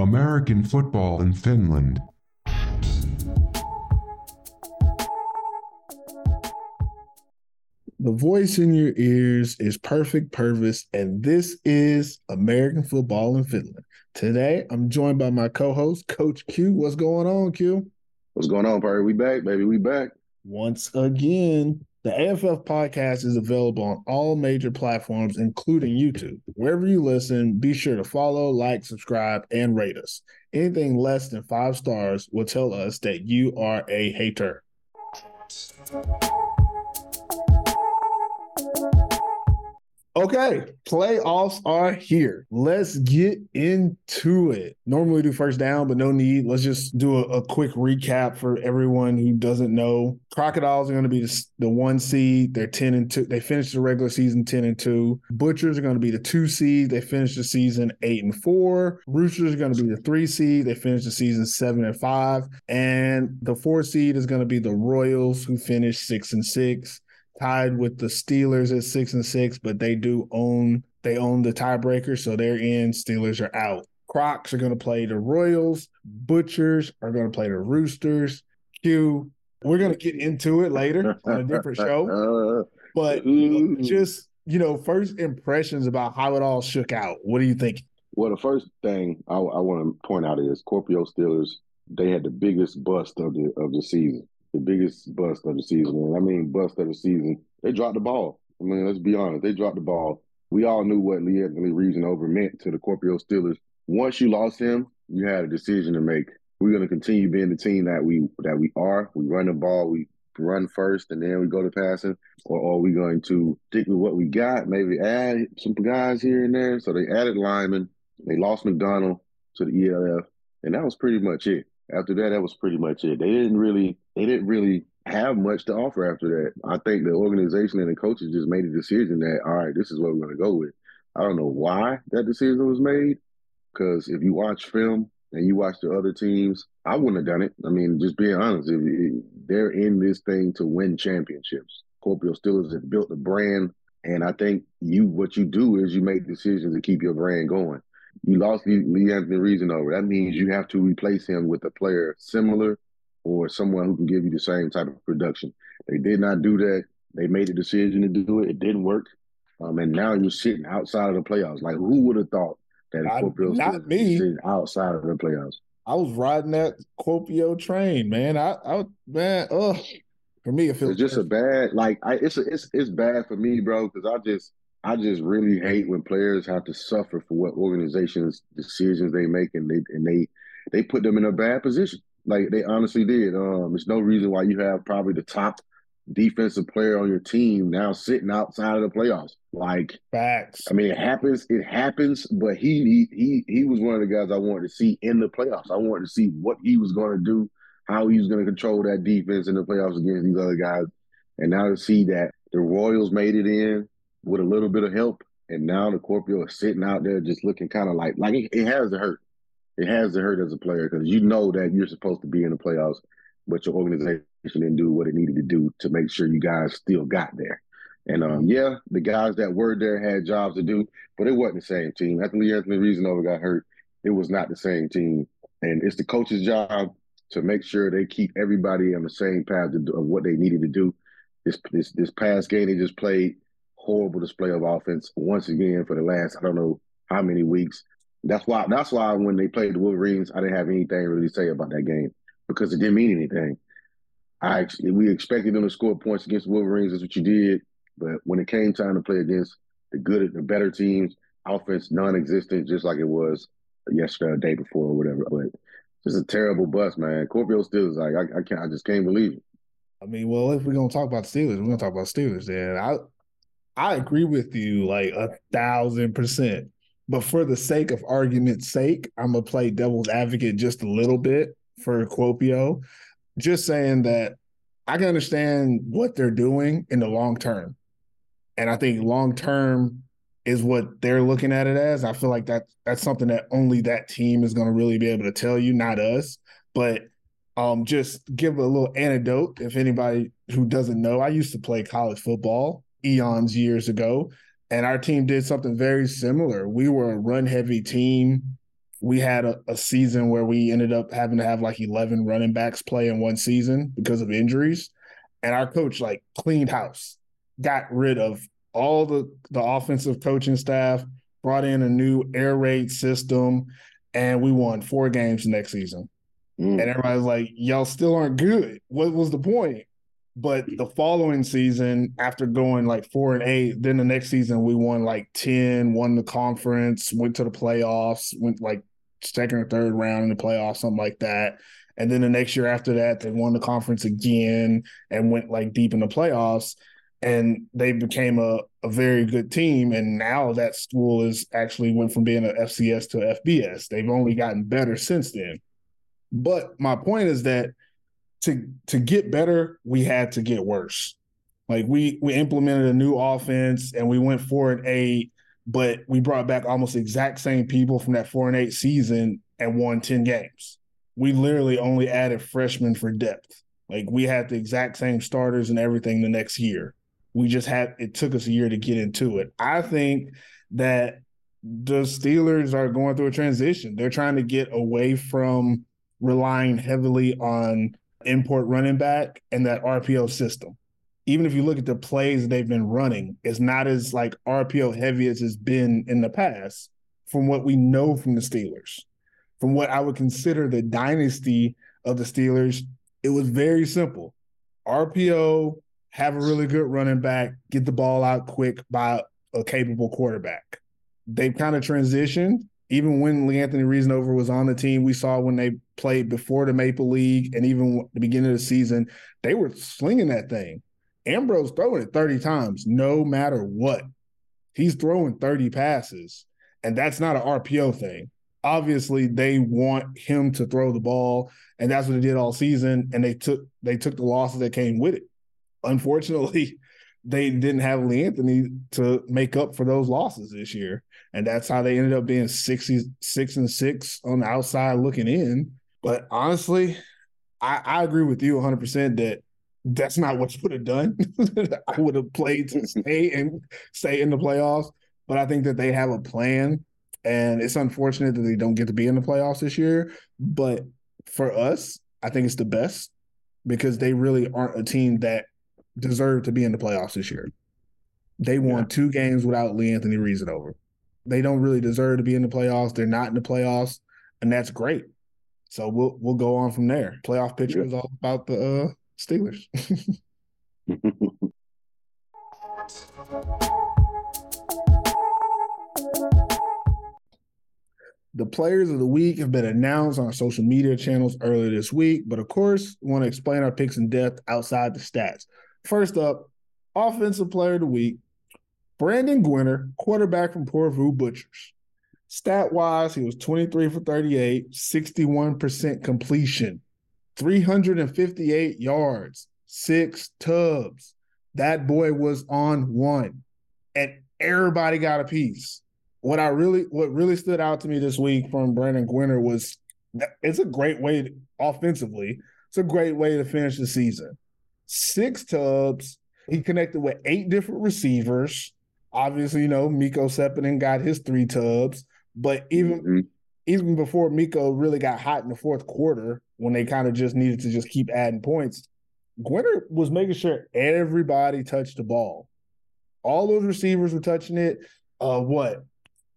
American football in Finland. The voice in your ears is Perfect Pervis, and this is American Football in Finland. Today, I'm joined by my co-host, Coach Q. What's going on, Q? What's going on, Perry? We back, baby. We back. Once again, the AFF podcast is available on all major platforms, including YouTube. Wherever you listen, be sure to follow, like, subscribe, and rate us. Anything less than five stars will tell us that you are a hater. Okay, playoffs are here. Let's get into it. Normally do first down, but no need. Let's just do a, a quick recap for everyone who doesn't know. Crocodiles are going to be the, the, one seed. They're 10 and 2. They finished the regular season 10 and 2. Butchers are going to be the two seed. They finished the season 8 and 4. Roosters are going to be the three seed. They finished the season 7 and 5. And the four seed is going to be the Royals, who finished 6 and 6 tied with the Steelers at six and six, but they do own they own the tiebreaker, so they're in. Steelers are out. Crocs are going to play the Royals. Butchers are going to play the Roosters. Q. We're going to get into it later on a different show, but just you know, first impressions about how it all shook out. What do you think? Well, the first thing I, I want to point out is Scorpio Steelers. They had the biggest bust of the of the season the biggest bust of the season. And I mean, bust of the season. They dropped the ball. I mean, let's be honest. They dropped the ball. We all knew what Lee Anthony Reasonover meant to the Scorpio Steelers. Once you lost him, you had a decision to make. We're going to continue being the team that we that we are. We run the ball. We run first, and then we go to passing. Or, or are we going to stick with what we got? Maybe add some guys here and there. So they added Lyman. They lost McDonald to the ELF, and that was pretty much it after that, that was pretty much it. They didn't really they didn't really have much to offer after that. I think the organization and the coaches just made a decision that all right, this is what we're going to go with. I don't know why that decision was made because if you watch film and you watch the other teams, I wouldn't have done it. I mean, just being honest, if, they're in this thing to win championships. Scorpio Steelers have built a brand, and I think you what you do is you make decisions to keep your brand going. You lost Lee, Lee Anthony Reasonover. That means you have to replace him with a player similar or someone who can give you the same type of production. They did not do that. They made a decision to do it. It didn't work. Um, and now you're sitting outside of the playoffs. Like who would have thought that Scorpio not me sitting outside of the playoffs? I was riding that Scorpio train, man. I, I man, oh, for me, it feels it's just a bad. Like I, it's a, it's it's bad for me, bro, because I just I just really hate when players have to suffer for what organizations decisions they make and they and they they put them in a bad position. Like they honestly did. Um, there's no reason why you have probably the top defensive player on your team now sitting outside of the playoffs. Like facts. I mean, it happens. It happens. But he he he he was one of the guys I wanted to see in the playoffs. I wanted to see what he was going to do, how he was going to control that defense in the playoffs against these other guys. And now to see that the Royals made it in, with a little bit of help, and now the Scorpio is sitting out there just looking kind of like like it, it, has to hurt. It has to hurt as a player because you know that you're supposed to be in the playoffs, but your organization didn't do what it needed to do to make sure you guys still got there. And um, yeah, the guys that were there had jobs to do, but it wasn't the same team. After Lee Anthony Reasonover got hurt, it was not the same team. And it's the coach's job to make sure they keep everybody on the same path of what they needed to do. This this this past game they just played, horrible display of offense once again for the last I don't know how many weeks. That's why that's why when they played the Wolverines, I didn't have anything really to say about that game because it didn't mean anything. I we expected them to score points against the Wolverines. That's what you did, but when it came time to play against the good, the better teams, offense non-existent, just like it was yesterday, or day before, or whatever. But just a terrible bust, man. Scorpio still is like I, I can't, I just can't believe it. I mean, well, if we're gonna talk about Steelers, we're gonna talk about Steelers. Then I I agree with you like a thousand percent. But for the sake of argument's sake, I'm gonna play devil's advocate just a little bit for Scorpio. Just saying that I can understand what they're doing in the long term. And I think long term is what they're looking at it as. I feel like that that's something that only that team is gonna really be able to tell you, not us. But um, just give a little anecdote if anybody who doesn't know. I used to play college football eons years ago. And our team did something very similar. We were a run heavy team we had a, a, season where we ended up having to have like 11 running backs play in one season because of injuries. And our coach like cleaned house, got rid of all the, the offensive coaching staff, brought in a new air raid system, and we won four games next season. Mm. And everybody's like, y'all still aren't good. What was the point? But the following season, after going like four and eight, then the next season we won like 10, won the conference, went to the playoffs, went like second or third round in the playoffs, something like that. And then the next year after that, they won the conference again and went like deep in the playoffs. And they became a, a very good team. And now that school is actually went from being an FCS to FBS. They've only gotten better since then. But my point is that to to get better, we had to get worse. Like we we implemented a new offense and we went four and eight, but we brought back almost exact same people from that four and eight season and won 10 games. We literally only added freshmen for depth. Like we had the exact same starters and everything the next year. We just had it took us a year to get into it. I think that the Steelers are going through a transition. They're trying to get away from relying heavily on import running back and that RPO system. Even if you look at the plays they've been running, it's not as like RPO heavy as it's been in the past from what we know from the Steelers. From what I would consider the dynasty of the Steelers, it was very simple. RPO, have a really good running back, get the ball out quick by a capable quarterback. They've kind of transitioned even when Le'Anthony Reasonover was on the team, we saw when they played before the Maple League and even the beginning of the season, they were slinging that thing. Ambrose throwing it 30 times, no matter what. He's throwing 30 passes, and that's not an RPO thing. Obviously, they want him to throw the ball, and that's what they did all season. And they took they took the losses that came with it. Unfortunately, they didn't have Lee Anthony to make up for those losses this year and that's how they ended up being 66 and 6 on the outside looking in. But honestly, I, I agree with you 100% that that's not what you would have done. I would have played to stay and stay in the playoffs, but I think that they have a plan. And it's unfortunate that they don't get to be in the playoffs this year. But for us, I think it's the best because they really aren't a team that deserve to be in the playoffs this year. They won yeah. two games without Le'Anthony Reasonover they don't really deserve to be in the playoffs. They're not in the playoffs, and that's great. So we'll we'll go on from there. Playoff picture is all about the uh, Steelers. the players of the week have been announced on our social media channels earlier this week, but of course, we want to explain our picks in depth outside the stats. First up, offensive player of the week Brandon Gwinner, quarterback from Porvoo Butchers. Stat wise, he was 23 for 38, 61% completion, 358 yards, six tubs. That boy was on one, and everybody got a piece. What I really, what really stood out to me this week from Brandon Gwinner was it's a great way to, offensively. It's a great way to finish the season. Six tubs. He connected with eight different receivers obviously, you know, Miko Seppinen got his three tubs, but even mm-hmm. even before Miko really got hot in the fourth quarter, when they kind of just needed to just keep adding points, Gwinner was making sure everybody touched the ball. All those receivers were touching it. Uh, what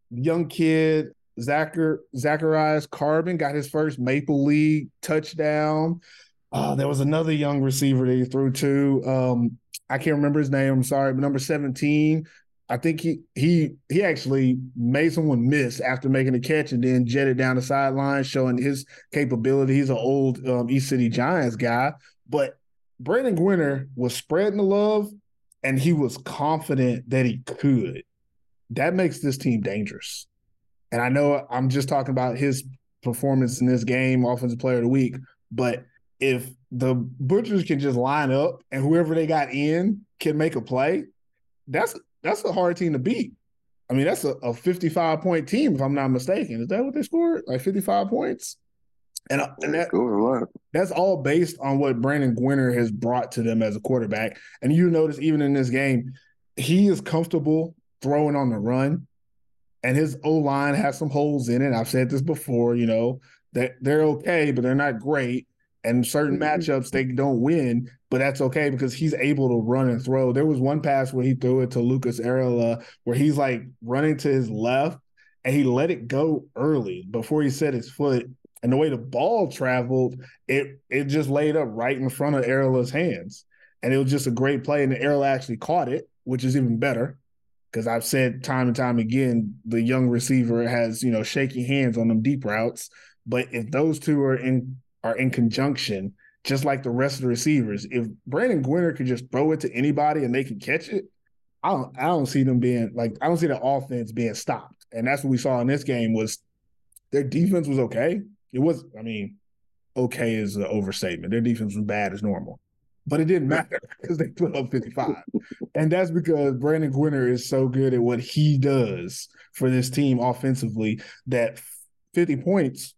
young kid Zachar Zacharias Carbon got his first Maple League touchdown. Uh, there was another young receiver that he threw to. Um, I can't remember his name. I'm sorry, but number 17 I think he he he actually made someone miss after making a catch and then jetted down the sideline, showing his capability. He's an old um, East City Giants guy, but Brandon Gwinner was spreading the love, and he was confident that he could. That makes this team dangerous. And I know I'm just talking about his performance in this game, offensive player of the week, but if the Butchers can just line up and whoever they got in can make a play, that's that's a hard team to beat. I mean, that's a, a 55 point team, if I'm not mistaken. Is that what they scored? Like 55 points? And, uh, and that, that's all based on what Brandon Gwinner has brought to them as a quarterback. And you notice even in this game, he is comfortable throwing on the run. and his O line has some holes in it. I've said this before, you know, that they're okay, but they're not great. And certain Mhm. matchups they don't win, but that's okay because he's able to run and throw. There was one pass where he threw it to Lucas Arela where he's like running to his left and he let it go early before he set his foot. And the way the ball traveled, it it just laid up right in front of Arela's hands. And it was just a great play. And Arela actually caught it, which is even better. Because I've said time and time again, the young receiver has, you know, shaky hands on them deep routes. But if those two are in are in conjunction, just like the rest of the receivers, if Brandon Gwinner could just throw it to anybody and they can catch it, I don't I don't see them being like I don't see the offense being stopped. And that's what we saw in this game was their defense was okay. It was, I mean, okay is an overstatement. Their defense was bad as normal. But it didn't matter because they put up 55. and that's because Brandon Gwinner is so good at what he does for this team offensively that 50 points,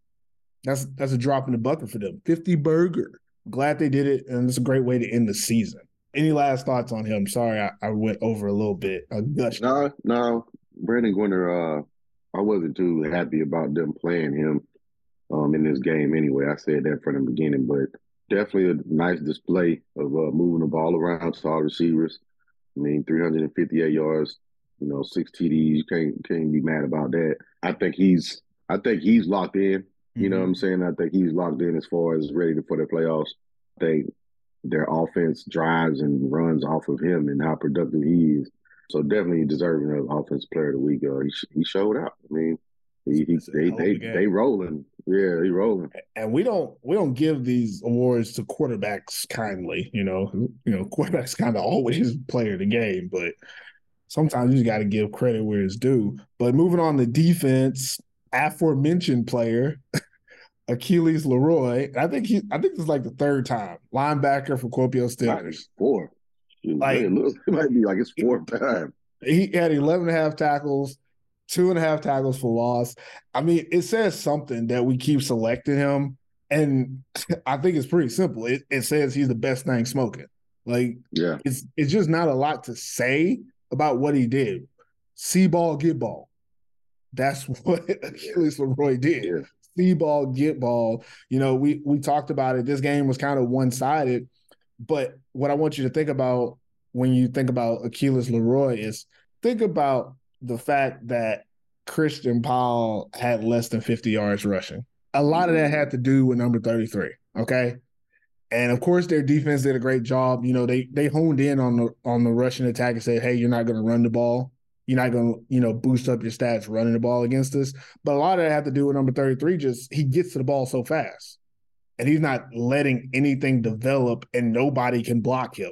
that's that's a drop in the bucket for them. 50 burger. Glad they did it, and it's a great way to end the season. Any last thoughts on him? Sorry, I, I went over a little bit. I gushed. No, no, Brandon Gwinner. Uh, I wasn't too happy about them playing him um, in this game. Anyway, I said that from the beginning, but definitely a nice display of uh, moving the ball around to all receivers. I mean, 358 yards, you know, six TDs. You can't can't be mad about that. I think he's I think he's locked in. You know what I'm saying? I think he's locked in as far as ready to for the playoffs. I think their offense drives and runs off of him and how productive he is. So definitely deserving of offensive player of the week. Uh, he, he showed out. I mean, he, he they hell of a they game. they rolling. Yeah, he rolling. and we don't we don't give these awards to quarterbacks kindly. You know, you know, quarterbacks kind of always player of the game, but sometimes you just got to give credit where it's due. But moving on to defense, aforementioned player. Achilles Leroy. I think he I think this is like the third time. Linebacker for Corpio be Steelers. four. Like- it, looks, it might be like it's fourth time. He had 11 and a half tackles, two and a half tackles for loss. I mean, it says something that we keep selecting him. And I think it's pretty simple. It, it says he's the best thing smoking. Like, Yeah, it's it's just not a lot to say about what he did. See ball, get ball. That's what Achilles Leroy did. yeah, See ball, get ball. You know, we we talked about it. This game was kind of one sided, but what I want you to think about when you think about Achilles Leroy is think about the fact that Christian Paul had less than 50 yards rushing. A lot of that had to do with number 33. Okay. And of course, their defense did a great job. You know, they they honed in on the on the rushing attack and said, "Hey, you're not going to run the ball. You're not going to, you know, boost up your stats running the ball against us." But a lot of that had to do with number 33. Just he gets to the ball so fast, and he's not letting anything develop, and nobody can block him.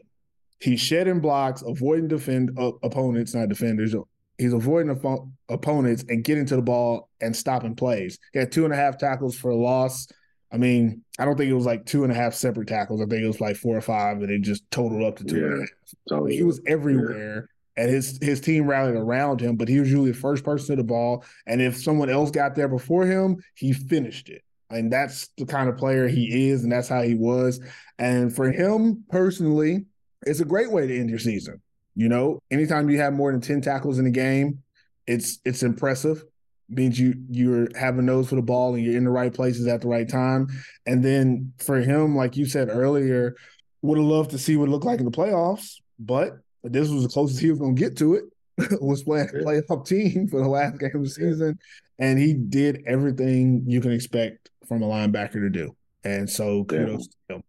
He's shedding blocks, avoiding defend uh, opponents, not defenders. He's avoiding oppo- opponents and getting to the ball and stopping plays. He had two and a half tackles for a loss. I mean, I don't think it was like two and a half separate tackles. I think it was like four or five, and it just totaled up to two and a Yeah. half. so He was everywhere, and his his team rallied around him. But he was usually the first person to the ball, and if someone else got there before him, he finished it. And that's the kind of player he is, and that's how he was. And for him personally, it's a great way to end your season. You know, anytime you have more than ten tackles in a game, it's it's impressive. Means you you're having those for the ball and you're in the right places at the right time. And then for him, like you said earlier, would have loved to see what it looked like in the playoffs, but this was the closest he was going to get to it. was playing a playoff team for the last game of the season, and he did everything you can expect from a linebacker to do. And so kudos to him.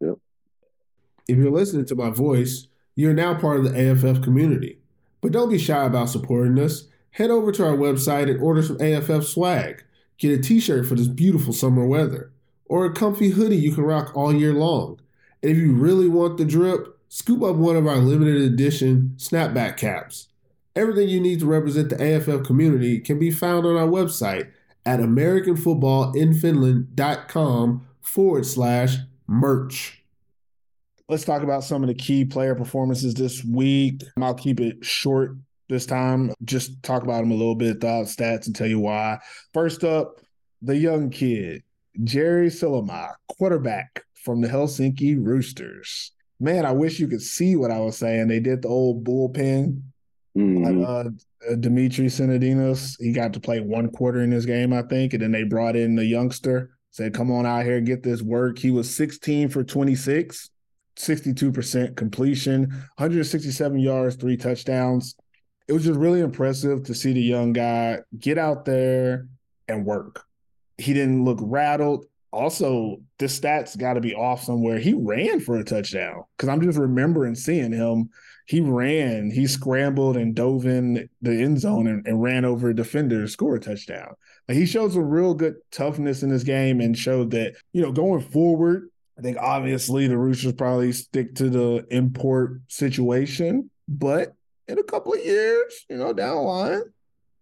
yeah. If you're listening to my voice, you're now part of the AFF community. But don't be shy about supporting us. Head over to our website and order some AFF swag. Get a t shirt for this beautiful summer weather, or a comfy hoodie you can rock all year long. And if you really want the drip, scoop up one of our limited edition snapback caps. Everything you need to represent the AFF community can be found on our website at AmericanFootballInFinland.com forward slash merch. Let's talk about some of the key player performances this week. I'll keep it short this time. Just talk about them a little bit, thought stats, and tell you why. First up, the young kid, Jerry Silama, quarterback from the Helsinki Roosters. Man, I wish you could see what I was saying. They did the old bullpen Mhm. Uh, Dimitri Sinadinos, he got to play one quarter in this game, I think, and then they brought in the youngster. Said, "Come on out here, get this work." He was 16 for 26, 62% completion, 167 yards, three touchdowns. It was just really impressive to see the young guy get out there and work. He didn't look rattled. Also, the stats got to be off somewhere. He ran for a touchdown because I'm just remembering seeing him. He ran, he scrambled and dove in the end zone and, and ran over a defender to score a touchdown. Like he showed some real good toughness in this game and showed that, you know, going forward, I think obviously the Roosters probably stick to the import situation, but in a couple of years, you know, down the line,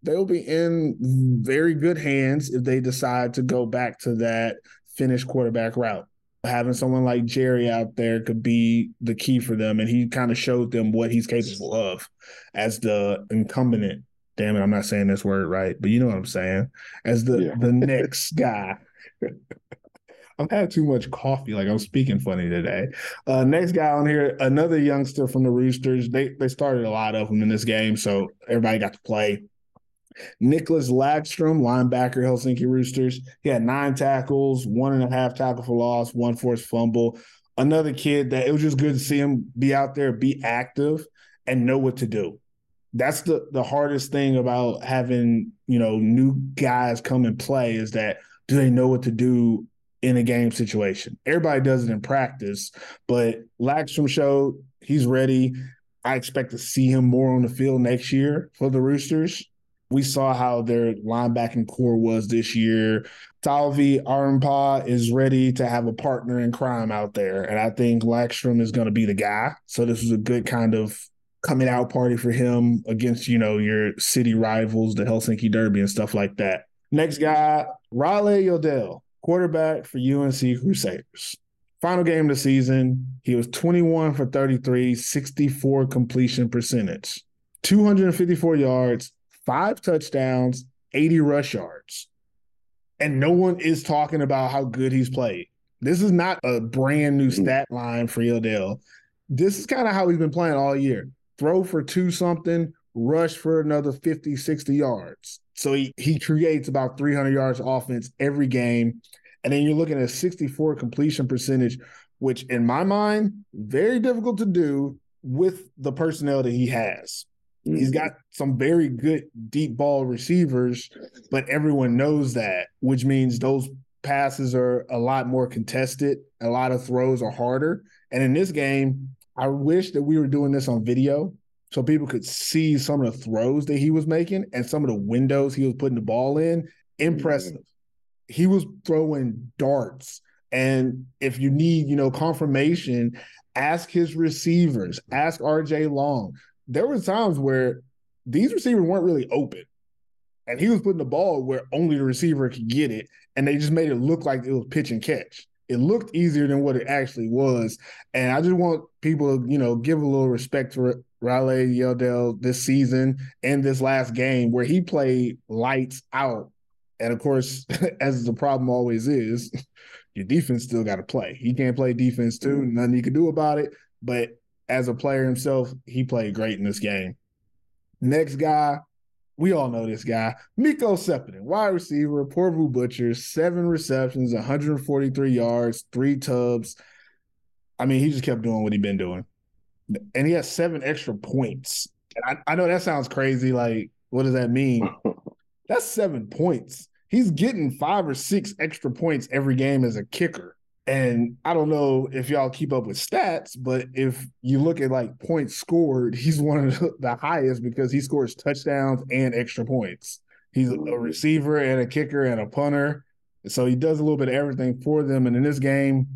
they'll be in very good hands if they decide to go back to that finished quarterback route. Having someone like Jerry out there could be the key for them, and he kind of showed them what he's capable of as the incumbent. Damn it, I'm not saying this word right, but you know what I'm saying. As the Yeah. the next guy. I've had too much coffee, like I'm speaking funny today. Uh, next guy on here, another youngster from the Roosters. They they started a lot of them in this game, so everybody got to play. Nicholas Lagstrom, linebacker, Helsinki Roosters. He had nine tackles, one and a half tackle for loss, one forced fumble. Another kid that it was just good to see him be out there, be active, and know what to do. That's the the hardest thing about having you know new guys come and play is that do they know what to do in a game situation? Everybody does it in practice, but Lagstrom showed he's ready. I expect to see him more on the field next year for the Roosters we saw how their linebacking corps was this year. Talvi Armpa is ready to have a partner in crime out there. And I think Lagstrom is going to be the guy. So this was a good kind of coming out party for him against, you know, your city rivals, the Helsinki Derby and stuff like that. Next guy, Raleigh Yodell, quarterback for UNC Crusaders. Final game of the season, he was 21 for 33, 64 completion percentage, 254 yards, five touchdowns, 80 rush yards. And no one is talking about how good he's played. This is not a brand new mm-hmm. stat line for Yodell. This is kind of how he's been playing all year. Throw for two something, rush for another 50, 60 yards. So he, he creates about 300 yards offense every game. And then you're looking at 64 completion percentage, which in my mind, very difficult to do with the personnel that he has. He's mm-hmm. got some very good deep ball receivers, but everyone knows that, which means those passes are a lot more contested. A lot of throws are harder. And in this game, I wish that we were doing this on video so people could see some of the throws that he was making and some of the windows he was putting the ball in. Impressive. Mm-hmm. He was throwing darts. And if you need, you know, confirmation, ask his receivers, ask RJ Long there were times where these receivers weren't really open. And he was putting the ball where only the receiver could get it. And they just made it look like it was pitch and catch. It looked easier than what it actually was. And I just want people to, you know, give a little respect to Raleigh Yodell this season and this last game where he played lights out. And of course, as the problem always is, your defense still got to play. He can't play defense too. Mm-hmm. Nothing you can do about it. But as a player himself, he played great in this game. Next guy, we all know this guy, Miko Sepinen, wide receiver, Porvoo Butchers, seven receptions, 143 yards, three tubs. I mean, he just kept doing what he'd been doing. And he has seven extra points. And I, I know that sounds crazy. Like, what does that mean? That's seven points. He's getting five or six extra points every game as a kicker. And I don't know if y'all keep up with stats, but if you look at like points scored, he's one of the highest because he scores touchdowns and extra points. He's a mm-hmm. receiver and a kicker and a punter. So he does a little bit of everything for them. And in this game,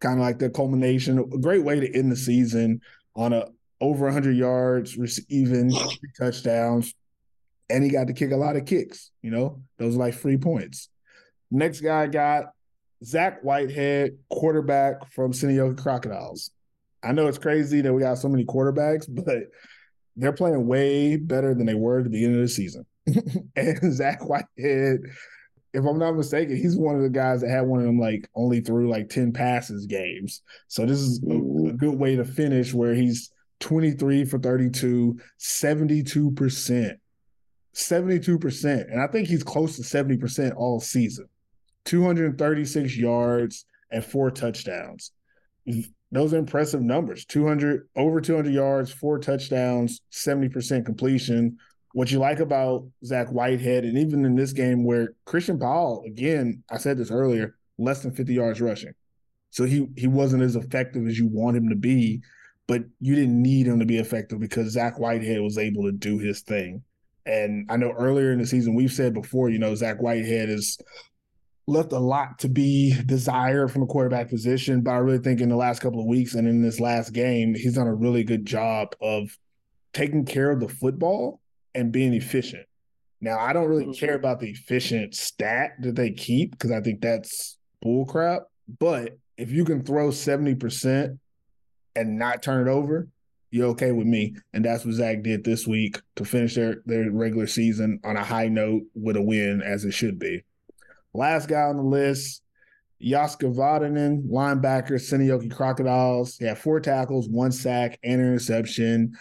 kind of like the culmination, a great way to end the season on a over 100 yards, receiving touchdowns. And he got to kick a lot of kicks, you know, those are like free points. Next guy got Zach Whitehead, quarterback from Seinäjoki Crocodiles. I know it's crazy that we got so many quarterbacks, but they're playing way better than they were at the beginning of the season. and Zach Whitehead, if I'm not mistaken, he's one of the guys that had one of them like only threw like 10 passes games. So this is a, a good way to finish where he's 23 for 32, 72%. 72%. And I think he's close to 70% all season. 236 yards and four touchdowns. Those are impressive numbers. 200 over 200 yards, four touchdowns, 70% completion. What you like about Zach Whitehead, and even in this game where Christian Paul, again, I said this earlier, less than 50 yards rushing. So he he wasn't as effective as you want him to be, but you didn't need him to be effective because Zach Whitehead was able to do his thing. And I know earlier in the season we've said before, you know, Zach Whitehead is left a lot to be desired from a quarterback position. But I really think in the last couple of weeks and in this last game, he's done a really good job of taking care of the football and being efficient. Now, I don't really mm-hmm. care about the efficient stat that they keep because I think that's bullcrap. But if you can throw 70% and not turn it over, you're okay with me. And that's what Zach did this week to finish their, their regular season on a high note with a win, as it should be. Last guy on the list, Jaska Vatanen, linebacker, Seinäjoki Crocodiles. He had four tackles, one sack, and interception.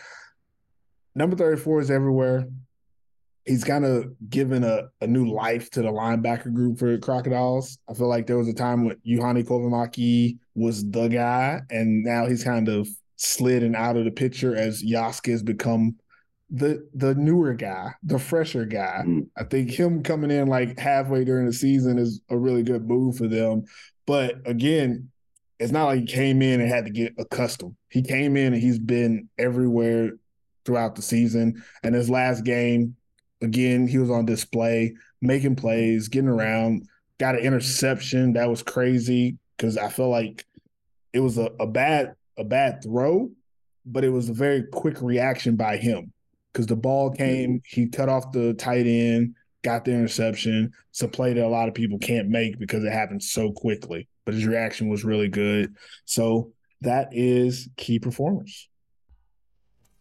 Number 34 is everywhere. He's kind of given a, a new life to the linebacker group for Crocodiles. I feel like there was a time when Yuhani Kovamaki was the guy, and now he's kind of slid and out of the picture as Jaska has become the the newer guy, the fresher guy. Mm. I think him coming in like halfway during the season is a really good move for them. But again, it's not like he came in and had to get accustomed. He came in and he's been everywhere throughout the season. And his last game, again, he was on display, making plays, getting around, got an interception. That was crazy because I felt like it was a, a bad a bad throw, but it was a very quick reaction by him because the ball came, he cut off the tight end, got the interception. It's a play that a lot of people can't make because it happened so quickly. But his reaction was really good. So that is key performance.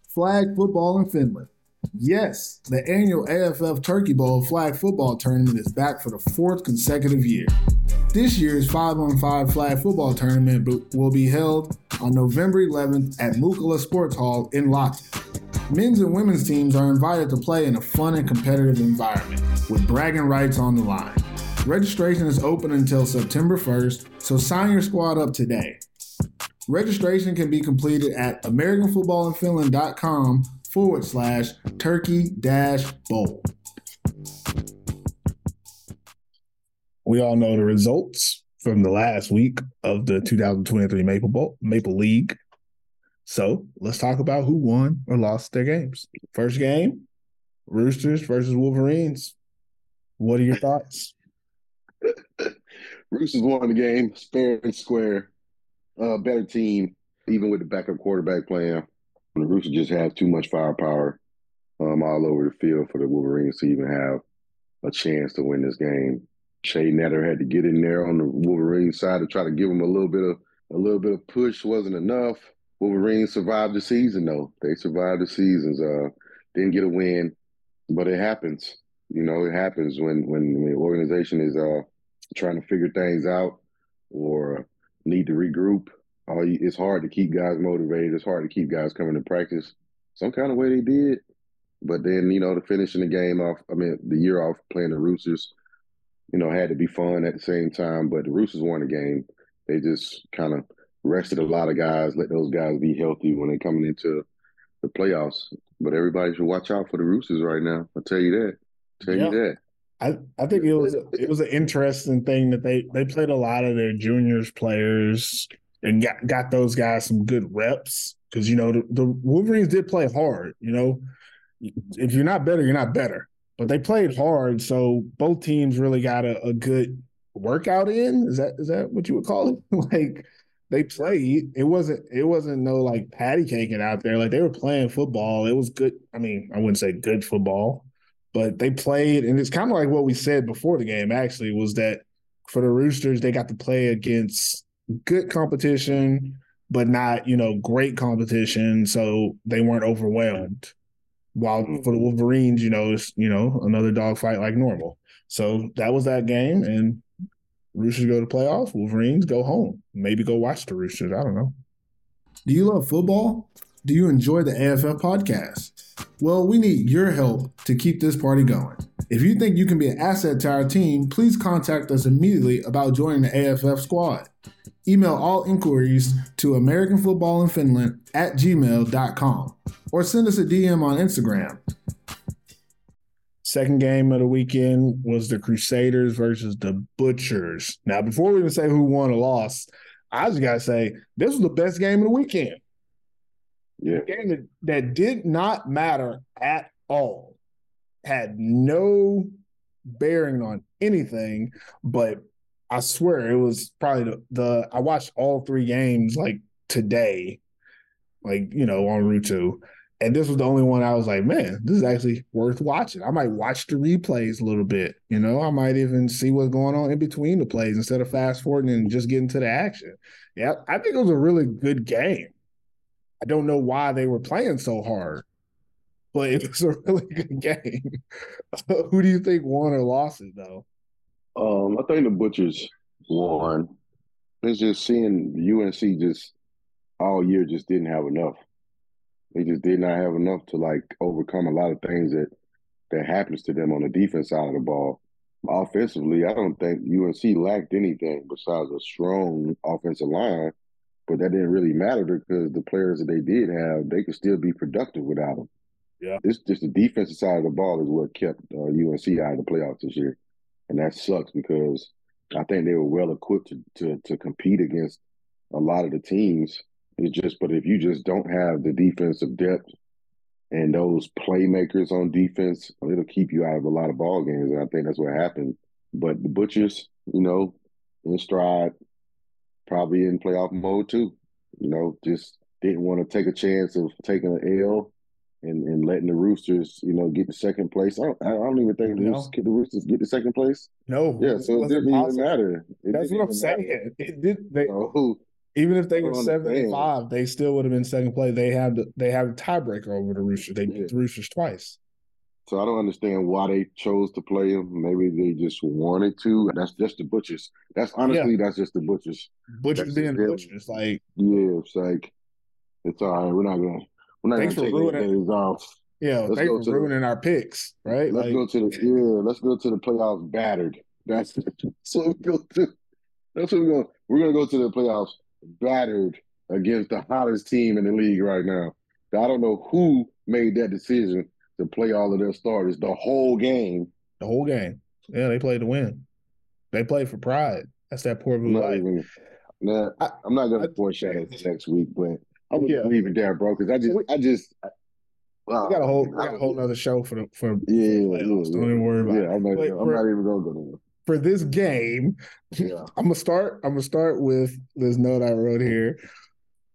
Flag football in Finland. Yes, the annual AFF Turkey Bowl flag football tournament is back for the fourth consecutive year. This year's 5 on 5 flag football tournament will be held on November 11th at Mukula Sports Hall in Lahti. Men's and women's teams are invited to play in a fun and competitive environment with bragging rights on the line. Registration is open until September 1st, so sign your squad up today. Registration can be completed at AmericanFootballinFinland.com forward slash turkey dash bowl. We all know the results from the last week of the 2023 Maple Bowl, Maple League. So let's talk about who won or lost their games. First game, Roosters versus Wolverines. What are your thoughts? Roosters won the game, fair and square. Uh, better team, even with the backup quarterback playing. The Roosters just have too much firepower um, all over the field for the Wolverines to even have a chance to win this game. Shay Netter had to get in there on the Wolverine side to try to give them a little bit of a little bit of push. wasn't enough. Wolverines survived the season though. They survived the seasons. Uh, didn't get a win, but it happens. You know, it happens when when the organization is uh trying to figure things out or need to regroup. Uh, it's hard to keep guys motivated. It's hard to keep guys coming to practice. Some kind of way they did, but then you know, the finishing the game off. I mean, the year off playing the Roosters, you know, had to be fun at the same time. But the Roosters won the game. They just kind of rested a lot of guys, let those guys be healthy when they're coming into the playoffs. But everybody should watch out for the Roosters right now. I'll tell you that. I'll tell yeah. you that. I, I think it was it was an interesting thing that they they played a lot of their juniors players and got got those guys some good reps because you know the, the Wolverines did play hard. You know, if you're not better, you're not better. But they played hard, so both teams really got a, a good workout in. Is that is that what you would call it? like they played. It wasn't it wasn't no like patty caking out there. Like they were playing football. It was good. I mean, I wouldn't say good football, but they played, and it's kind of like what we said before the game. Actually, was that for the Roosters, they got to play against good competition, but not you know great competition, so they weren't overwhelmed. While for the mm-hmm. Wolverines, you know, it's you know another dogfight like normal. So that was that game, and Roosters go to playoffs. Wolverines go home. Maybe go watch the Roosters. I don't know. Do you love football? Do you enjoy the AFF podcast? Well, we need your help to keep this party going. If you think you can be an asset to our team, please contact us immediately about joining the AFF squad. Email all inquiries to American Football in Finland at gmail.com or send us a DM on Instagram. Second game of the weekend was the Crusaders versus the Butchers. Now, before we even say who won or lost, I just gotta say this was the best game of the weekend. Yeah. Game that, that did not matter at all, had no bearing on anything, but I swear it was probably the, the I watched all three games like today, like you know, on route two. And this was the only one I was like, man, this is actually worth watching. I might watch the replays a little bit. You know, I might even see what's going on in between the plays instead of fast forwarding and just getting to the action. Yeah, I think it was a really good game. I don't know why they were playing so hard, but it was a really good game. Who do you think won or lost it though? Um, I think the Butchers won. It's just seeing UNC just all year just didn't have enough. They just did not have enough to like overcome a lot of things that that happens to them on the defense side of the ball. Offensively, I don't think UNC lacked anything besides a strong offensive line, but that didn't really matter because the players that they did have, they could still be productive without them. Yeah. it's just the defensive side of the ball is what kept uh, UNC out of the playoffs this year, and that sucks because I think they were well equipped to, to to compete against a lot of the teams it's just, but if you just don't have the defensive depth and those playmakers on defense, it'll keep you out of a lot of ball games. And I think that's what happened. But the Butchers, you know, in stride, probably in playoff mode too. You know, just didn't want to take a chance of taking an L and, and letting the Roosters, you know, get the second place. I don't, I don't even think the, No. Roosters, the Roosters get the second place. No, Yeah, so it didn't even matter. It That's what I'm saying. It did. They So, even if they were seven and five, they still would have been second place. They had the, they have a tiebreaker over the Roosters. They beat Yeah. the Roosters twice. So I don't understand why they chose to play him. Maybe they just wanted to. That's just the butchers. That's honestly, that's just the butchers. Butchers That's being butchers. Like Yeah, it's like it's all right. We're not gonna we're not Thanks gonna for take ruining- days off. yeah, Let's they go were to the- ruining our picks, right? Let's like go to the yeah. Let's go to the playoffs battered. That's, that's what we go to. That's what we're going. We're gonna go to the playoffs battered against the hottest team in the league right now. I don't know who made that decision to play all of their starters the whole game. the whole game. Yeah, they played to win. They played for pride. That's that poor blue light. Nah, I- I'm not gonna I- foreshadow for next week, but I'm Yeah. gonna leave it there, bro. Because I just, I just, We got a whole we got a whole other show for the for Yeah, yeah, yeah. Don't even worry about Yeah, I'm not. I'm for- not even gonna go there. for this game, Yeah. I'm gonna start. I'm gonna start with this note I wrote here.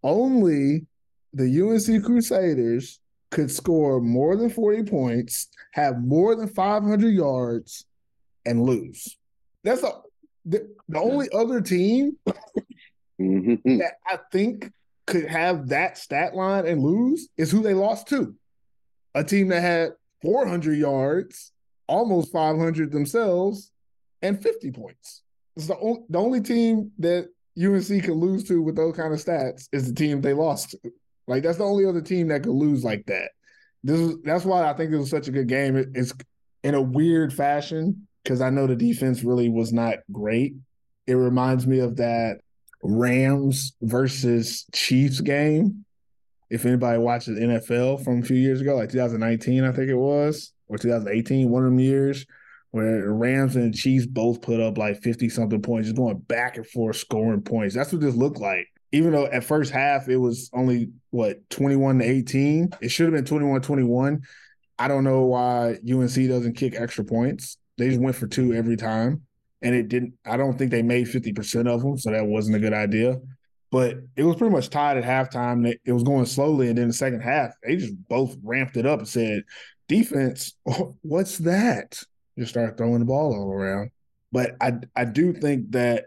Only the UNC Crusaders could score more than 40 points, have more than 500 yards, and lose. That's the the, the only other team Mhm. that I think could have that stat line and lose is who they lost to. A team that had 400 yards, almost 500 themselves, and 50 points. It's the, on, the only team that UNC could lose to with those kind of stats is the team they lost to. Like that's the only other team that could lose like that. This is that's why I think it was such a good game. It- it's in a weird fashion because I know the defense really was not great. It reminds me of that Rams versus Chiefs game. If anybody watches NFL from a few years ago, like 2019, I think it was, or 2018, one of them years, where the Rams and the Chiefs both put up like 50 something points, just going back and forth scoring points. That's what this looked like. Even though at first half it was only what 21 to 18, it should have been 21 21. I don't know why UNC doesn't kick extra points. They just went for two every time and it didn't. I don't think they made fifty percent of them, so that wasn't a good idea. But it was pretty much tied at halftime. It, it was going slowly, and then the second half, they just both ramped it up and said, "Defense, what's that?" Just start throwing the ball all around. But I I do think that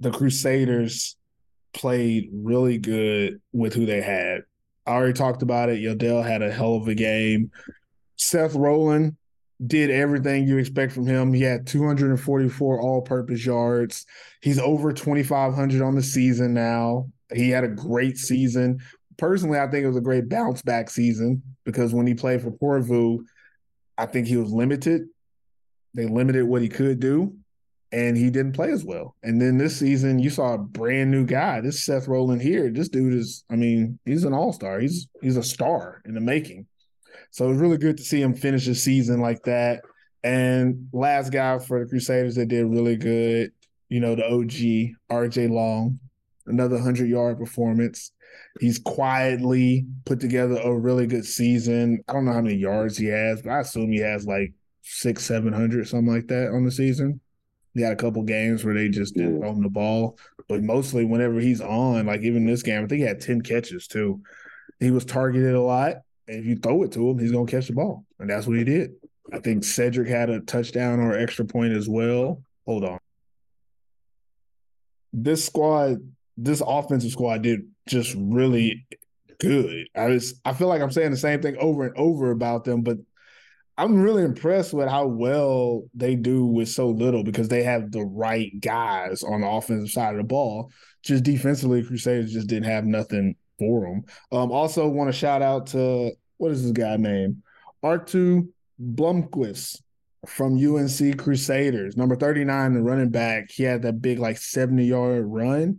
the Crusaders played really good with who they had. I already talked about it. Yodell had a hell of a game. Seth Rowland did everything you expect from him. He had 244 all-purpose yards. He's over 2,500 on the season now. He had a great season. personally, I think it was a great bounce back season because when he played for Porvoo, I think he was limited. They limited what he could do, and he didn't play as well. And then this season, you saw a brand new guy. This Seth Rowland here. This dude is, I mean, he's an all star. He's he's a star in the making. So it's really good to see him finish a season like that. And last guy for the Crusaders that did really good, you know, the OG RJ Long, another hundred yard performance. He's quietly put together a really good season. I don't know how many yards he has, but I assume he has like six, seven hundred, something like that on the season. He had a couple games where they just didn't throw him the ball, but mostly whenever he's on, like even this game, I think he had ten catches too. He was targeted a lot, and if you throw it to him, he's gonna catch the ball, and that's what he did. I think Cedric had a touchdown or extra point as well. Hold on. This squad, this offensive squad did just really good. I was I feel like I'm saying the same thing over and over about them, but I'm really impressed with how well they do with so little because they have the right guys on the offensive side of the ball. Just defensively, Crusaders just didn't have nothing for them. Um, also, want to shout out to what is this guy name? Artu Blomquist from UNC Crusaders, number 39, the running back. He had that big, like 70 yard run.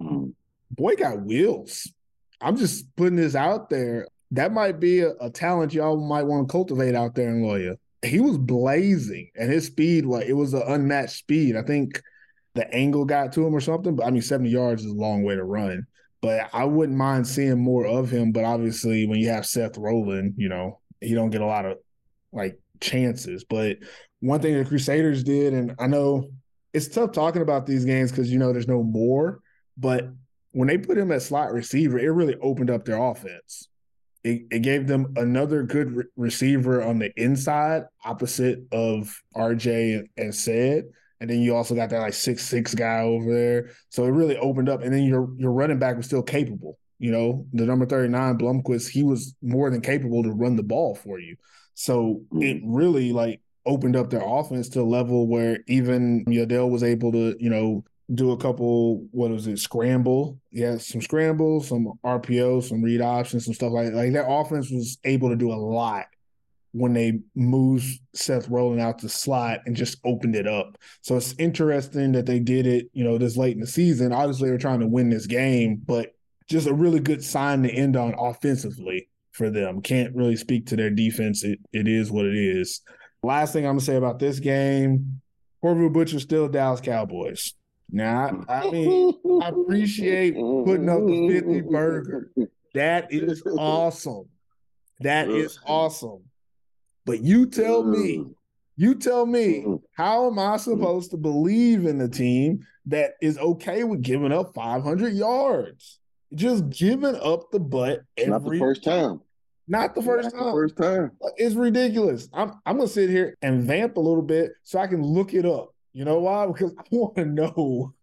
Mm. Boy got wheels. I'm just putting this out there. That might be a, a talent y'all might want to cultivate out there in Loya. He was blazing and his speed, like it was an unmatched speed. I think the angle got to him or something, but I mean, 70 yards is a long way to run. But I wouldn't mind seeing more of him. But obviously, when you have Seth Rowland, you know, he don't get a lot of like chances. But one thing the Crusaders did, and I know it's tough talking about these games because you know there's no more, but when they put him at slot receiver, it really opened up their offense. It, it gave them another good re- receiver on the inside, opposite of RJ and, and said. And then you also got that like six six guy over there. So it really opened up. And then your your running back was still capable. You know, the number 39, Blomquist, he was more than capable to run the ball for you. So hmm. it really like opened up their offense to a level where even Yadel was able to, you know, do a couple, what was it, scramble. Yeah, some scrambles, some RPO, some read options, some stuff like that. Like their offense was able to do a lot when they moved Seth Rowland out to slot and just opened it up. So it's interesting that they did it, you know, this late in the season. Obviously, they're trying to win this game, but just a really good sign to end on offensively for them. Can't really speak to their defense. It it is what it is. Last thing I'm gonna say about this game, Porvoo Butcher still Dallas Cowboys. Now, I, I mean, I appreciate putting up the 50 burger. That is awesome. That is awesome. But you tell me, you tell me, how am I supposed to believe in a team that is okay with giving up 500 yards? Just giving up the butt every Not the first time. not the first Not the time. first time. It's ridiculous. I'm I'm gonna sit here and vamp a little bit so I can look it up. You know why? Because I want to know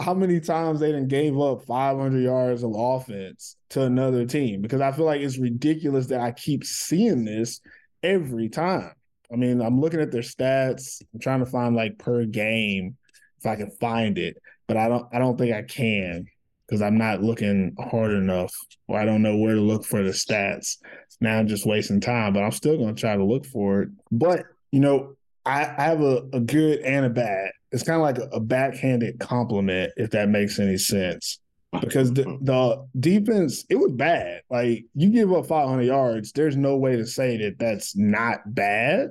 how many times they done gave up 500 yards of offense to another team. Because I feel like it's ridiculous that I keep seeing this every time. I mean, I'm looking at their stats. I'm trying to find like per game if I can find it, but I don't. I don't think I can because I'm not looking hard enough, or I don't know where to look for the stats. Now I'm just wasting time, but I'm still going to try to look for it. But you know, I, I have a, a good and a bad. It's kind of like a, a backhanded compliment, if that makes any sense. Because the, the defense, it was bad. Like you give up 500 yards, there's no way to say that that's not bad.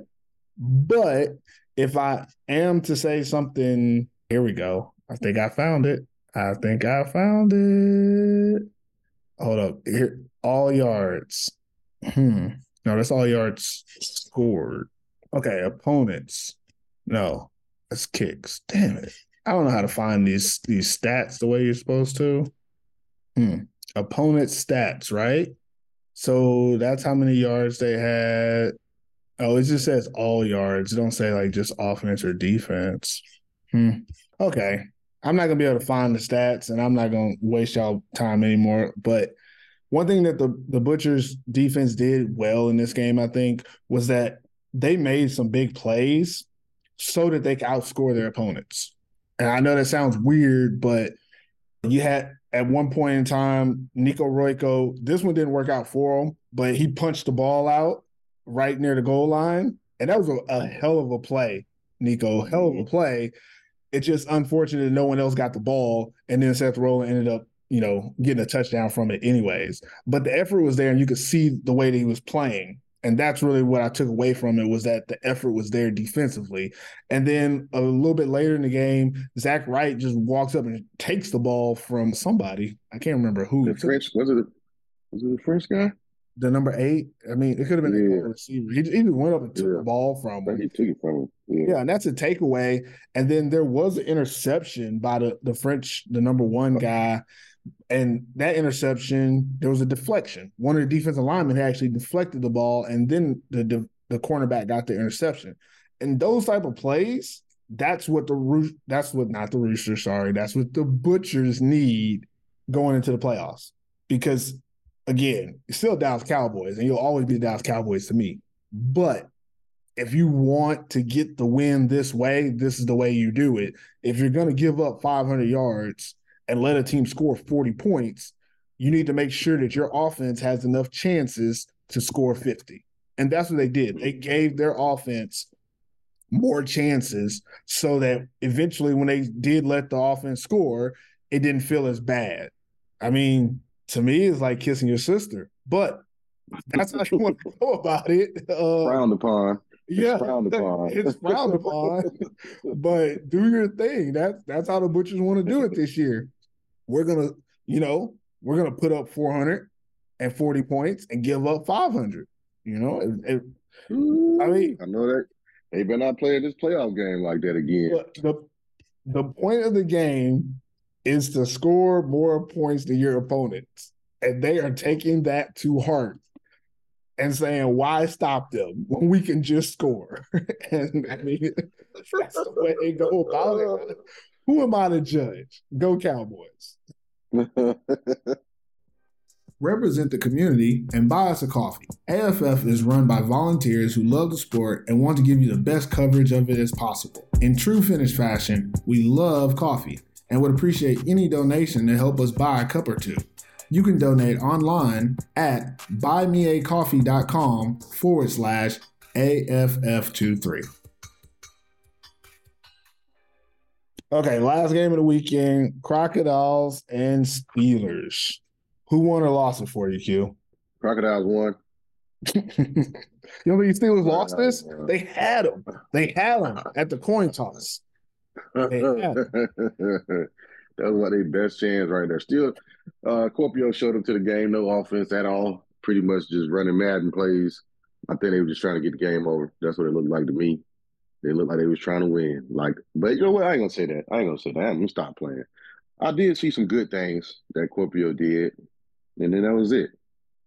But if I am to say something, here we go. I think I found it. I think I found it. Hold up. Here, all yards. Hmm. No, that's all yards scored. Okay, opponents. No, that's kicks. Damn it. I don't know how to find these these stats the way you're supposed to. Hmm. Opponent stats, right? So that's how many yards they had. Oh, it just says all yards. It don't say like just offense or defense. Hmm. Okay. I'm not gonna be able to find the stats, and I'm not gonna waste y'all time anymore. But one thing that the the Butchers defense did well in this game, I think, was that they made some big plays so that they could outscore their opponents. And I know that sounds weird, but you had at one point in time, Nico Royko, this one didn't work out for him, but he punched the ball out right near the goal line. And that was a, a hell of a play, Nico. Hell of a mm-hmm. play. It's just unfortunate that no one else got the ball. And then Seth Rowland ended up, you know, getting a touchdown from it anyways. But the effort was there and you could see the way that he was playing. And that's really what I took away from it was that the effort was there defensively. And then a little bit later in the game, Zach Wright just walks up and takes the ball from somebody. I can't remember who. The French was it? Was it the French guy? The number eight. I mean, it could have been Yeah. a receiver. He, he went up and took Yeah. the ball from him. he took it from him. Yeah. Yeah, and that's a takeaway. And then there was an interception by the the French, the number one uh-huh. guy, and that interception there was a deflection. One of the defensive linemen actually deflected the ball, and then the the, the cornerback got the interception. And those type of plays, that's what the Roo- that's what not the Roosters, sorry, that's what the Butchers need going into the playoffs. Because again, it's still Dallas Cowboys, and you'll always be the Dallas Cowboys to me. But if you want to get the win this way, this is the way you do it. If you're going to give up 500 yards and let a team score 40 points, you need to make sure that your offense has enough chances to score 50. And that's what they did. They gave their offense more chances so that eventually, when they did let the offense score, it didn't feel as bad. I mean, to me, it's like kissing your sister, but that's how you want to go about it. Uh, Frowned upon. Yeah, frowned upon. it's frowned upon. but do your thing. That's that's how the butchers want to do it this year. We're gonna, you know, we're gonna put up 440 points and give up 500. You know, It- it- I mean- I know that they better not play this playoff game like that again. the the point of the game is to score more points than your opponents, and they are taking that to heart and saying, "Why stop them when we can just score?" and I mean, that's the way they go about it. Who am I to judge? Go Cowboys. Represent the community and buy us a coffee. AFF is run by volunteers who love the sport and want to give you the best coverage of it as possible. In true Finnish fashion, we love coffee and would appreciate any donation to help us buy a cup or two. You can donate online at buymeacoffee.com forward slash AFF23. Okay, last game of the weekend Crocodiles and Steelers. Who won or lost it for you, Q? Crocodiles won. you don't think Steelers lost this? They had them. They had them at the coin toss. That was like their best chance right there. Still, uh, Kuopio showed up to the game, no offense at all. Pretty much just running Madden plays. I think they were just trying to get the game over. That's what it looked like to me. They looked like they was trying to win. Like, but you know what? I ain't gonna say that. I ain't gonna say that. I'm gonna stop playing. I did see some good things that Kuopio did, and then that was it.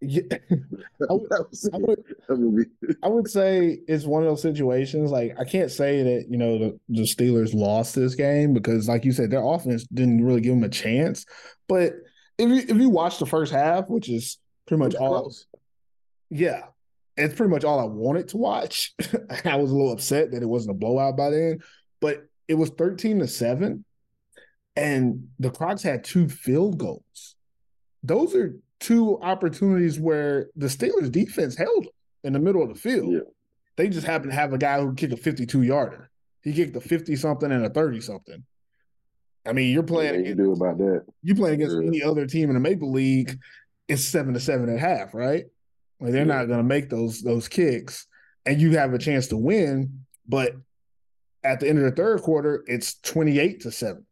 Yeah. I would- I would, That would be- I would say it's one of those situations. Like I can't say that you know the, the Steelers lost this game because, like you said, their offense didn't really give them a chance. But if you if you watch the first half, which is pretty much all, close. yeah, it's pretty much all I wanted to watch. I was a little upset that it wasn't a blowout by then, but it was thirteen to seven, and the Crocs had two field goals. Those are two opportunities where the Steelers defense held them in the middle of the field. Yeah. They just happened to have a guy who kicked a 52 yarder. He kicked a 50 something and a 30 something. I mean, you're playing you against, do about that? you playing against Yeah. any other team in the Maple League, it's seven to seven at half, right? Like they're Yeah. not gonna make those those kicks and you have a chance to win, but at the end of the third quarter, it's 28 to 7,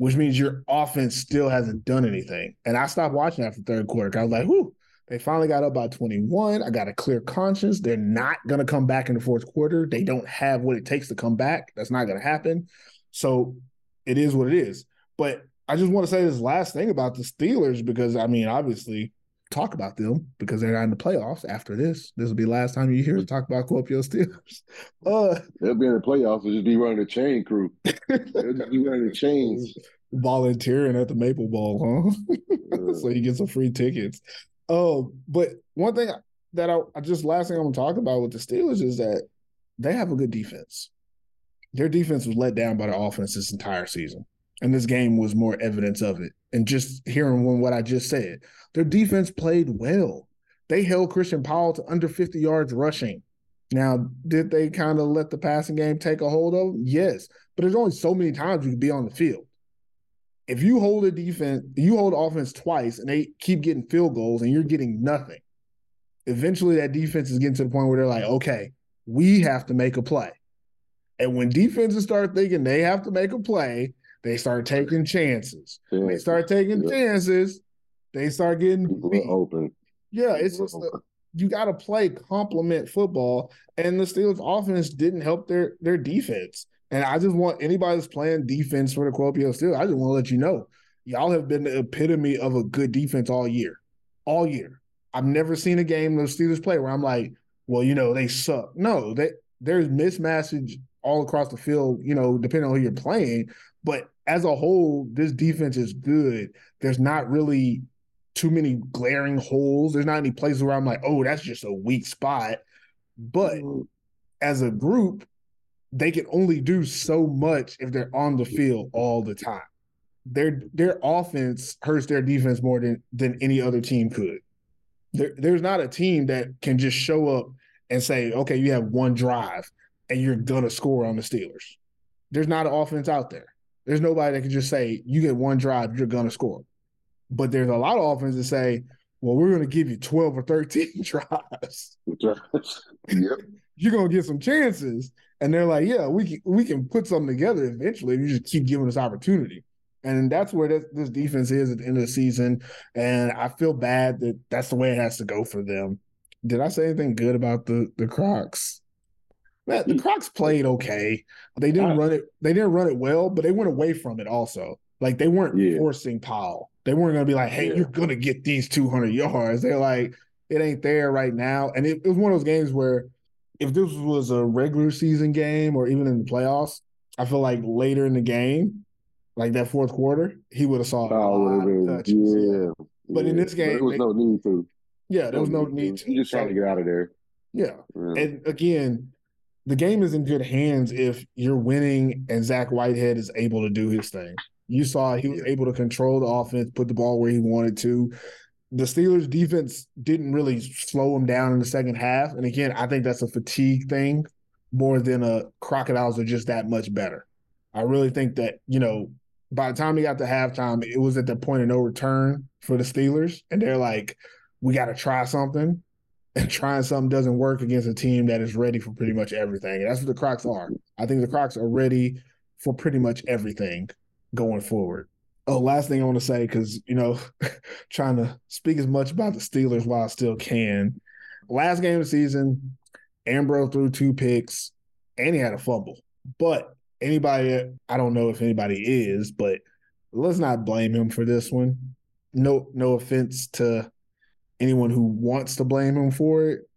which means your offense still hasn't done anything. And I stopped watching after the third quarter. I was like, whoo, they finally got up by 21. I got a clear conscience. They're not going to come back in the fourth quarter. They don't have what it takes to come back. That's not going to happen. So it is what it is. But I just want to say this last thing about the Steelers because, I mean, obviously, talk about them because they're not in the playoffs after this. This will be the last time you hear us talk about Scorpio Steelers. Uh, They'll be in the playoffs and just be running the chain crew. They'll just be running the chains. volunteering at the Maple Bowl, huh? so you get some free tickets. Oh, but one thing that I, I just last thing I'm gonna talk about with the Steelers is that they have a good defense. Their defense was let down by their offense this entire season. And this game was more evidence of it. And just hearing what I just said, their defense played well. They held Christian Powell to under 50 yards rushing. Now, did they kind of let the passing game take a hold of them? Yes. But there's only so many times you can be on the field. If you hold a defense, you hold offense twice and they keep getting field goals and you're getting nothing, eventually that defense is getting to the point where they're like, okay, we have to make a play. And when defenses start thinking they have to make a play, they start taking chances. When they start taking yeah. chances, they start getting open. Yeah, it's just a, you got to play complement football, and the Steelers' offense didn't help their their defense. And I just want anybody that's playing defense for the Kuopio Steelers, I just want to let you know, y'all have been the epitome of a good defense all year, all year. I've never seen a game the Steelers play where I'm like, well, you know, they suck. No, they there's mismatches all across the field, you know, depending on who you're playing. But as a whole, this defense is good. There's not really too many glaring holes. There's not any places where I'm like, oh, that's just a weak spot. But mm-hmm. as a group, they can only do so much if they're on the field all the time. Their their offense hurts their defense more than than any other team could. There, there's not a team that can just show up and say, okay, you have one drive and you're gonna score on the Steelers. There's not an offense out there. There's nobody that can just say, you get one drive, you're gonna score. But there's a lot of offenses that say, well, we're gonna give you 12 or 13 drives. yep. You're gonna get some chances. And they're like, yeah, we can, we can put something together eventually. If you just keep giving us opportunity. And that's where this, this defense is at the end of the season. And I feel bad that that's the way it has to go for them. Did I say anything good about the the Crocs? Man, the Crocs played okay. They didn't run it. They didn't run it well, but they went away from it also. Like they weren't yeah. forcing Powell. They weren't going to be like, "Hey, yeah. you're going to get these 200 yards." They're like, "It ain't there right now." And it, it was one of those games where, if this was a regular season game or even in the playoffs, I feel like later in the game, like that fourth quarter, he would have saw a lot of touches. Yeah. But in this game, there was they, no need to. Yeah, there was no need to. just trying to get out of there. Yeah. yeah. And again, the game is in good hands if you're winning and Zach Whitehead is able to do his thing. You saw he was able to control the offense, put the ball where he wanted to. The Steelers defense didn't really slow him down in the second half. And again, I think that's a fatigue thing more than a crocodiles are just that much better. I really think that, you know, by the time he got to halftime, it was at the point of no return for the Steelers. And they're like, we got to try something. And trying something doesn't work against a team that is ready for pretty much everything. And that's what the Crocs are. I think the Crocs are ready for pretty much everything going forward. Oh, last thing I want to say, because, you know, trying to speak as much about the Steelers while I still can. Last game of the season, Ambrose threw two picks and he had a fumble. But anybody, I don't know if anybody is, but let's not blame him for this one. No, no offense to anyone who wants to blame him for it,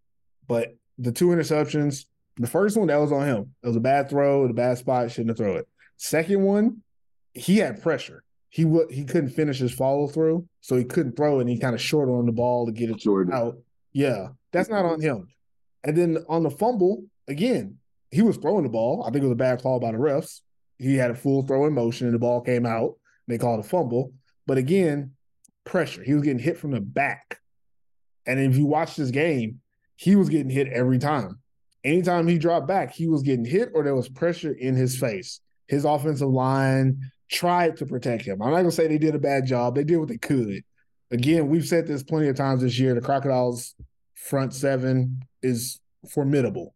but the two interceptions, the first one that was on him. It was a bad throw, a bad spot, shouldn't have thrown it. Second one, he had pressure. He would he couldn't finish his follow through, so he couldn't throw it. and he kind of short on the ball to get it Jordan. out. Yeah, that's not on him. And then on the fumble, again, he was throwing the ball. I think it was a bad call by the refs. He had a full throw in motion and the ball came out. They called a fumble. But again, pressure. He was getting hit from the back. And if you watch this game, he was getting hit every time. Anytime he dropped back, he was getting hit or there was pressure in his face. His offensive line tried to protect him. I'm not gonna say they did a bad job. They did what they could. Again, we've said this plenty of times this year. The Crocodiles front seven is formidable.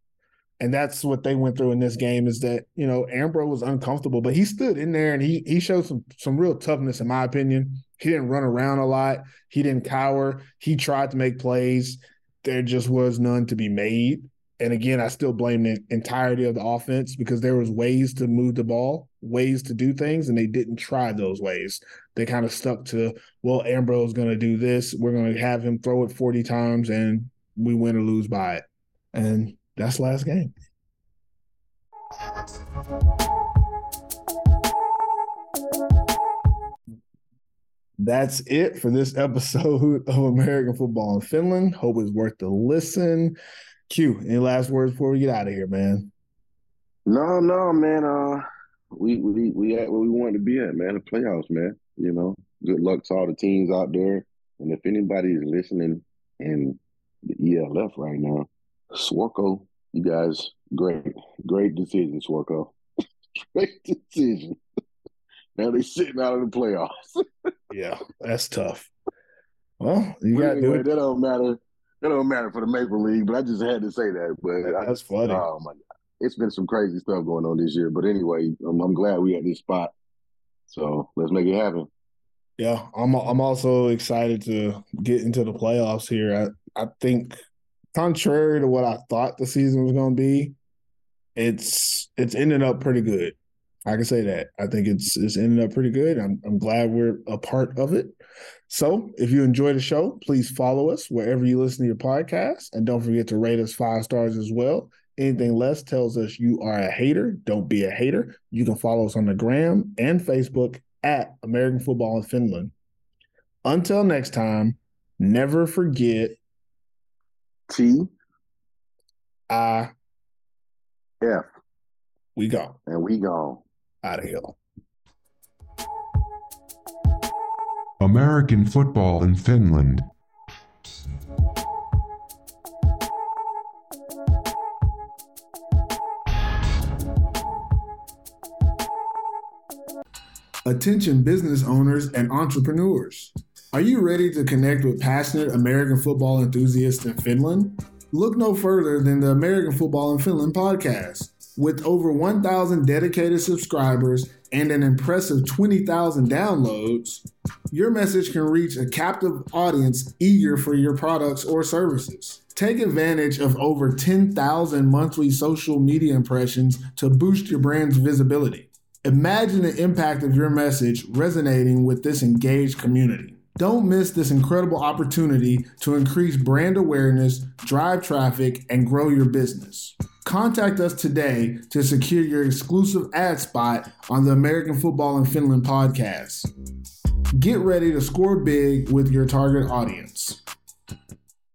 And that's what they went through in this game is that, you know, Ambrose was uncomfortable, but he stood in there and he he showed some some real toughness, in my opinion. He didn't run around a lot. He didn't cower. He tried to make plays. There just was none to be made. And again, I still blame the entirety of the offense because there was ways to move the ball, ways to do things, and they didn't try those ways. They kind of stuck to, well, Ambrose going to do this. We're going to have him throw it 40 times and we win or lose by it. And that's last game. That's it for this episode of American Football in Finland. Hope it's worth the listen. Q, any last words before we get out of here, man? No, no, man. Uh, we we we at where we wanted to be at, man. The playoffs, man. You know, good luck to all the teams out there. And if anybody is listening in the ELF right now, Swarco, you guys, great, great decision, Swarco. great decision. Now they're sitting out of the playoffs. yeah, that's tough. Well, you got to anyway, do it. that don't matter. That don't matter for the Maple League, but I just had to say that. But I, That's funny. oh my god, it's been some crazy stuff going on this year. But anyway, I'm, I'm glad we had this spot. So let's make it happen. Yeah, I'm I'm also excited to get into the playoffs here. I, I think contrary to what I thought the season was going to be, it's it's ended up pretty good. I can say that. I think it's it's ended up pretty good. I'm I'm glad we're a part of it. So, if you enjoy the show, please follow us wherever you listen to your podcast and don't forget to rate us 5 stars as well. Anything less tells us you are a hater. Don't be a hater. You can follow us on the gram and Facebook at American Football in Finland. Until next time, never forget T I F we go and we gone. Out of here. American football in Finland. Attention business owners and entrepreneurs. Are you ready to connect with passionate American football enthusiasts in Finland? Look no further than the American Football in Finland podcast. With over 1,000 dedicated subscribers and an impressive 20,000 downloads, your message can reach a captive audience eager for your products or services. Take advantage of over 10,000 monthly social media impressions to boost your brand's visibility. Imagine the impact of your message resonating with this engaged community. Don't miss this incredible opportunity to increase brand awareness, drive traffic, and grow your business. Contact us today to secure your exclusive ad spot on the American Football in Finland podcast. Get ready to score big with your target audience.